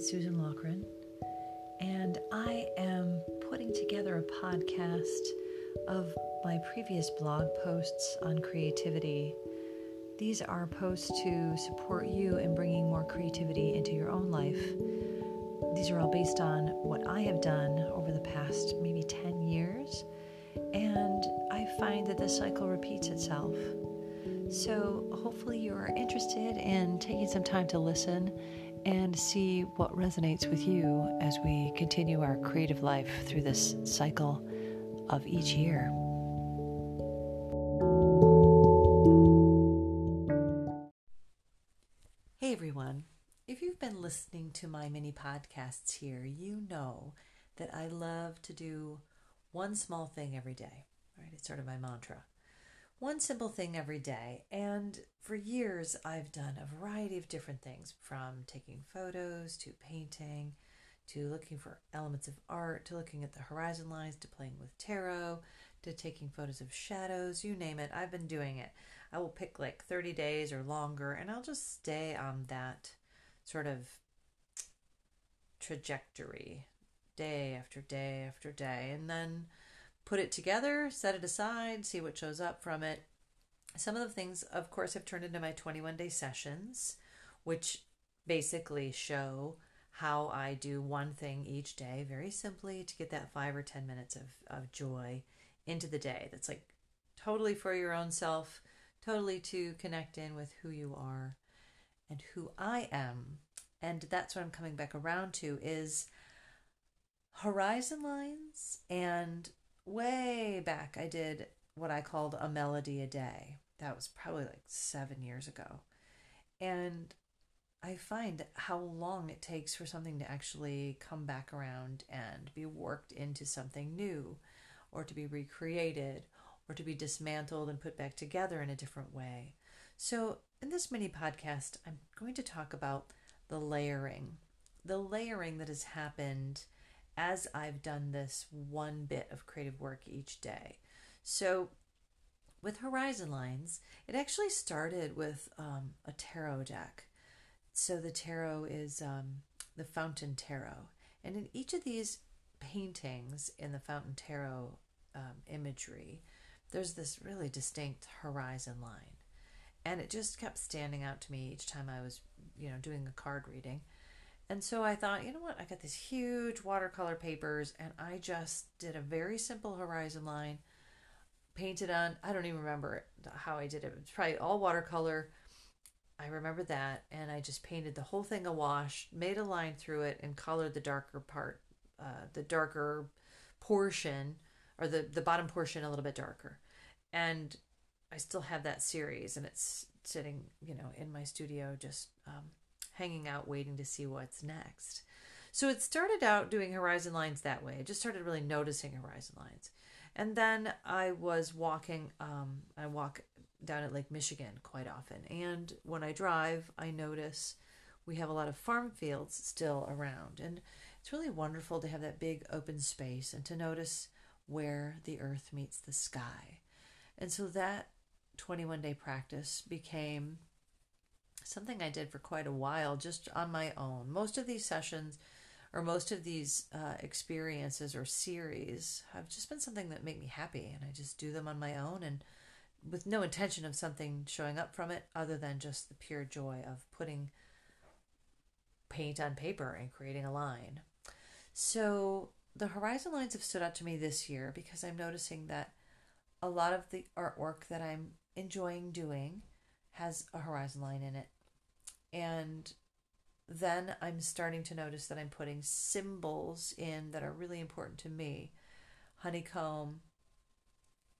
is Susan Loughrin, and I am putting together a podcast of my previous blog posts on creativity. These are posts to support you in bringing more creativity into your own life. These are all based on what I have done over the past maybe 10 years, and I find that this cycle repeats itself. So, hopefully, you are interested in taking some time to listen and see what resonates with you as we continue our creative life through this cycle of each year. Hey everyone. If you've been listening to my mini podcasts here, you know that I love to do one small thing every day. Right? It's sort of my mantra one simple thing every day. And for years, I've done a variety of different things from taking photos to painting to looking for elements of art to looking at the horizon lines to playing with tarot to taking photos of shadows you name it i've been doing it i will pick like 30 days or longer and i'll just stay on that sort of trajectory day after day after day and then put it together, set it aside, see what shows up from it. Some of the things, of course, have turned into my 21 day sessions, which basically show how I do one thing each day very simply to get that five or 10 minutes of, of joy into the day. That's like totally for your own self, totally to connect in with who you are and who I am. And that's what I'm coming back around to is horizon lines and way back, I did what I called a melody a day. That was probably like seven years ago. And I find how long it takes for something to actually come back around and be worked into something new, or to be recreated, or to be dismantled and put back together in a different way. So, in this mini podcast, I'm going to talk about the layering, the layering that has happened as I've done this one bit of creative work each day. So, with Horizon Lines, it actually started with um, a tarot deck. So, the tarot is um, the Fountain Tarot. And in each of these paintings in the Fountain Tarot um, imagery, there's this really distinct horizon line. And it just kept standing out to me each time I was, you know, doing a card reading. And so I thought, you know what? I got these huge watercolor papers and I just did a very simple horizon line, painted on, I don't even remember how I did it. It's probably all watercolor. I remember that. And I just painted the whole thing awash, made a line through it, and colored the darker part, uh, the darker portion, or the, the bottom portion a little bit darker. And I still have that series and it's sitting, you know, in my studio just um, hanging out waiting to see what's next. So it started out doing horizon lines that way. I just started really noticing horizon lines. And then I was walking, um, I walk down at Lake Michigan quite often. And when I drive, I notice we have a lot of farm fields still around. And it's really wonderful to have that big open space and to notice where the earth meets the sky. And so that 21 day practice became something I did for quite a while just on my own. Most of these sessions or most of these uh, experiences or series have just been something that make me happy and I just do them on my own and with no intention of something showing up from it other than just the pure joy of putting paint on paper and creating a line. So the horizon lines have stood out to me this year because I'm noticing that a lot of the artwork that I'm enjoying doing has a horizon line in it. And then I'm starting to notice that I'm putting symbols in that are really important to me honeycomb,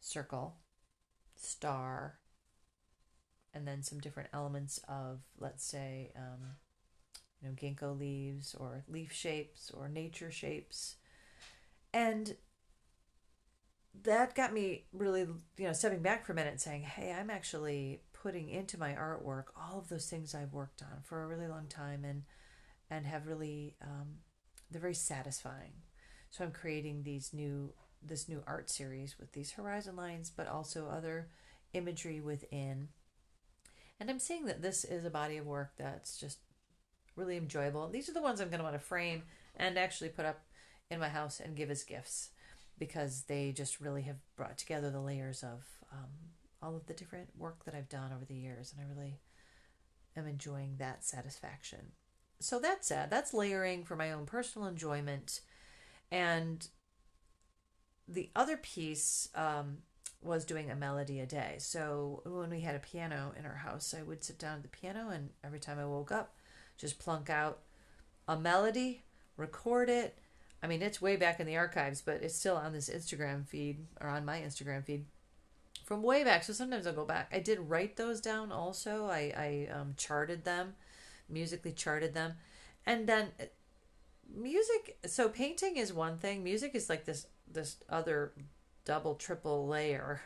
circle, star, and then some different elements of, let's say, um, you know, ginkgo leaves or leaf shapes or nature shapes. And that got me really, you know, stepping back for a minute and saying, hey, I'm actually putting into my artwork all of those things I've worked on for a really long time and and have really um, they're very satisfying. So I'm creating these new this new art series with these horizon lines, but also other imagery within. And I'm seeing that this is a body of work that's just really enjoyable. These are the ones I'm going to want to frame and actually put up in my house and give as gifts because they just really have brought together the layers of um, all of the different work that I've done over the years, and I really am enjoying that satisfaction. So that's. That's layering for my own personal enjoyment. And the other piece um, was doing a melody a day. So when we had a piano in our house, I would sit down at the piano, and every time I woke up, just plunk out a melody, record it. I mean, it's way back in the archives, but it's still on this Instagram feed or on my Instagram feed from way back. So sometimes I'll go back. I did write those down also. I, I um, charted them, musically charted them. And then uh, music, so painting is one thing. Music is like this, this other double, triple layer.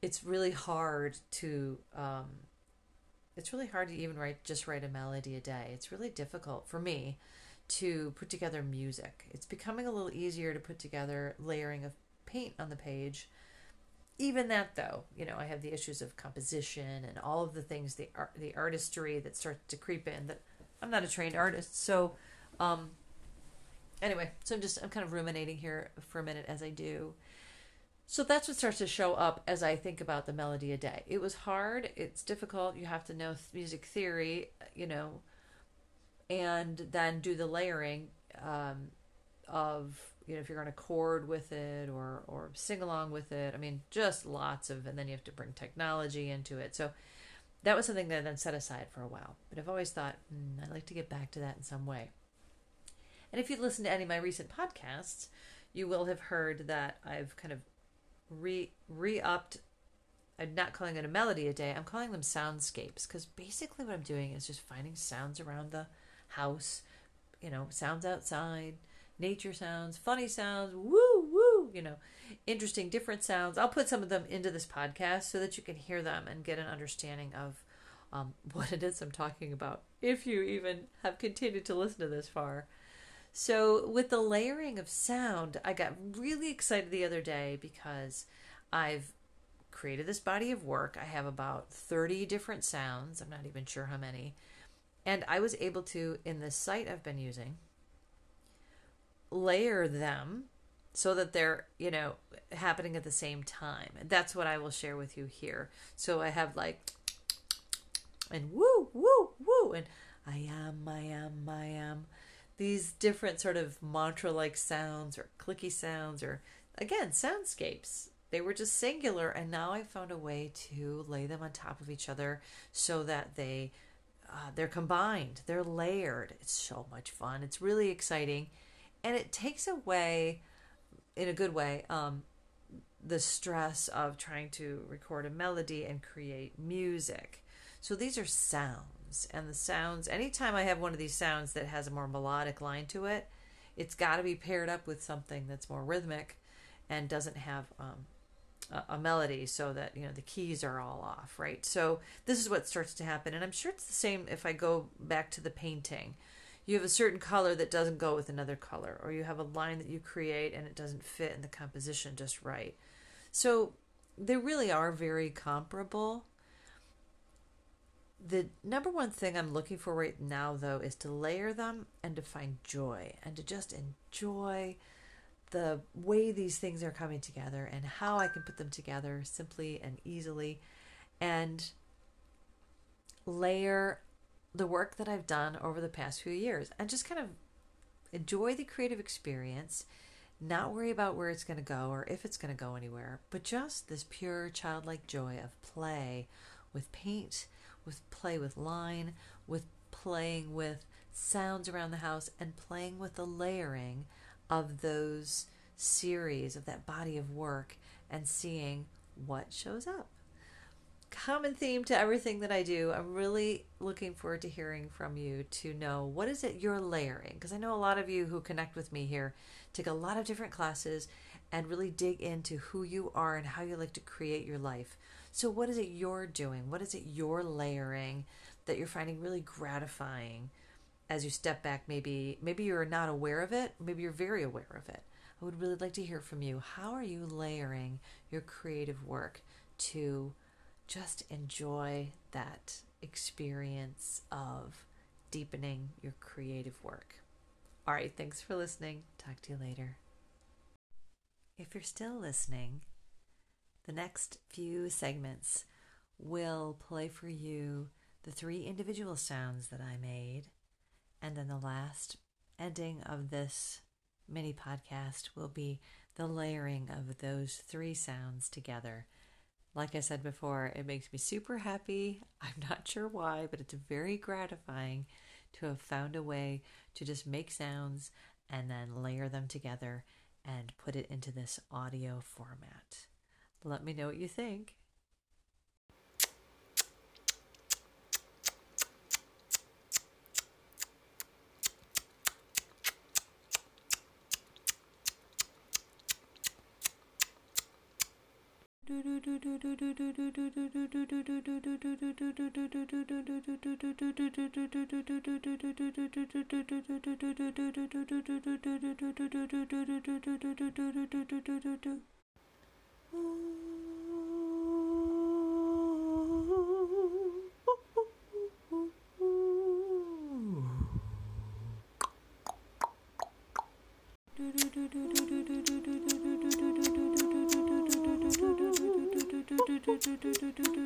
It's really hard to, um, it's really hard to even write, just write a melody a day. It's really difficult for me to put together music. It's becoming a little easier to put together layering of paint on the page even that though you know i have the issues of composition and all of the things the art the artistry that starts to creep in that i'm not a trained artist so um anyway so i'm just i'm kind of ruminating here for a minute as i do. So that's what starts to show up as i think about the melody a day. It was hard it's difficult you have to know music theory you know and then do the layering um, of you know if you're going to chord with it or or sing along with it i mean just lots of and then you have to bring technology into it. So that was something that I then set aside for a while. But i've always thought mm, i'd like to get back to that in some way. And if you listen to any of my recent podcasts you will have heard that i've kind of re re-upped. I'm not calling it a melody a day. I'm calling them soundscapes because basically what i'm doing is just finding sounds around the house you know sounds outside nature sounds, funny sounds, woo, woo, you know, interesting, different sounds. I'll put some of them into this podcast so that you can hear them and get an understanding of um, what it is I'm talking about, if you even have continued to listen to this far. So, with the layering of sound, I got really excited the other day because I've created this body of work. I have about 30 different sounds. I'm not even sure how many. And I was able to, in the site I've been using, layer them so that they're, you know, happening at the same time. And that's what I will share with you here. So I have like, and woo, woo, woo, and I am, I am, I am. These different sort of mantra like sounds or clicky sounds or, again, soundscapes. They were just singular, and now I found a way to lay them on top of each other so that they uh, they're combined, they're layered. It's so much fun. It's really exciting and it takes away in a good way um, the stress of trying to record a melody and create music. So these are sounds and the sounds anytime i have one of these sounds that has a more melodic line to it it's got to be paired up with something that's more rhythmic and doesn't have um, a, a melody so that you know the keys are all off right? So this is what starts to happen and i'm sure it's the same if i go back to the painting you have a certain color that doesn't go with another color, or you have a line that you create and it doesn't fit in the composition just right. So they really are very comparable. The number one thing I'm looking for right now, though, is to layer them and to find joy and to just enjoy the way these things are coming together and how I can put them together simply and easily and layer the work that I've done over the past few years and just kind of enjoy the creative experience, not worry about where it's going to go or if it's going to go anywhere, but just this pure childlike joy of play with paint, with play with line, with playing with sounds around the house, and playing with the layering of those series of that body of work and seeing what shows up common theme to everything that I do. I'm really looking forward to hearing from you to know what is it you're layering because I know a lot of you who connect with me here take a lot of different classes and really dig into who you are and how you like to create your life. So what is it you're doing? What is it you're layering that you're finding really gratifying as you step back maybe maybe you're not aware of it, maybe you're very aware of it. I would really like to hear from you. How are you layering your creative work to just enjoy that experience of deepening your creative work. All right, thanks for listening. Talk to you later. If you're still listening, the next few segments will play for you the three individual sounds that I made, and then the last ending of this mini podcast will be the layering of those three sounds together. Like I said before, it makes me super happy. I'm not sure why, but it's very gratifying to have found a way to just make sounds and then layer them together and put it into this audio format. Let me know what you think. Oh. tu, tu, tu,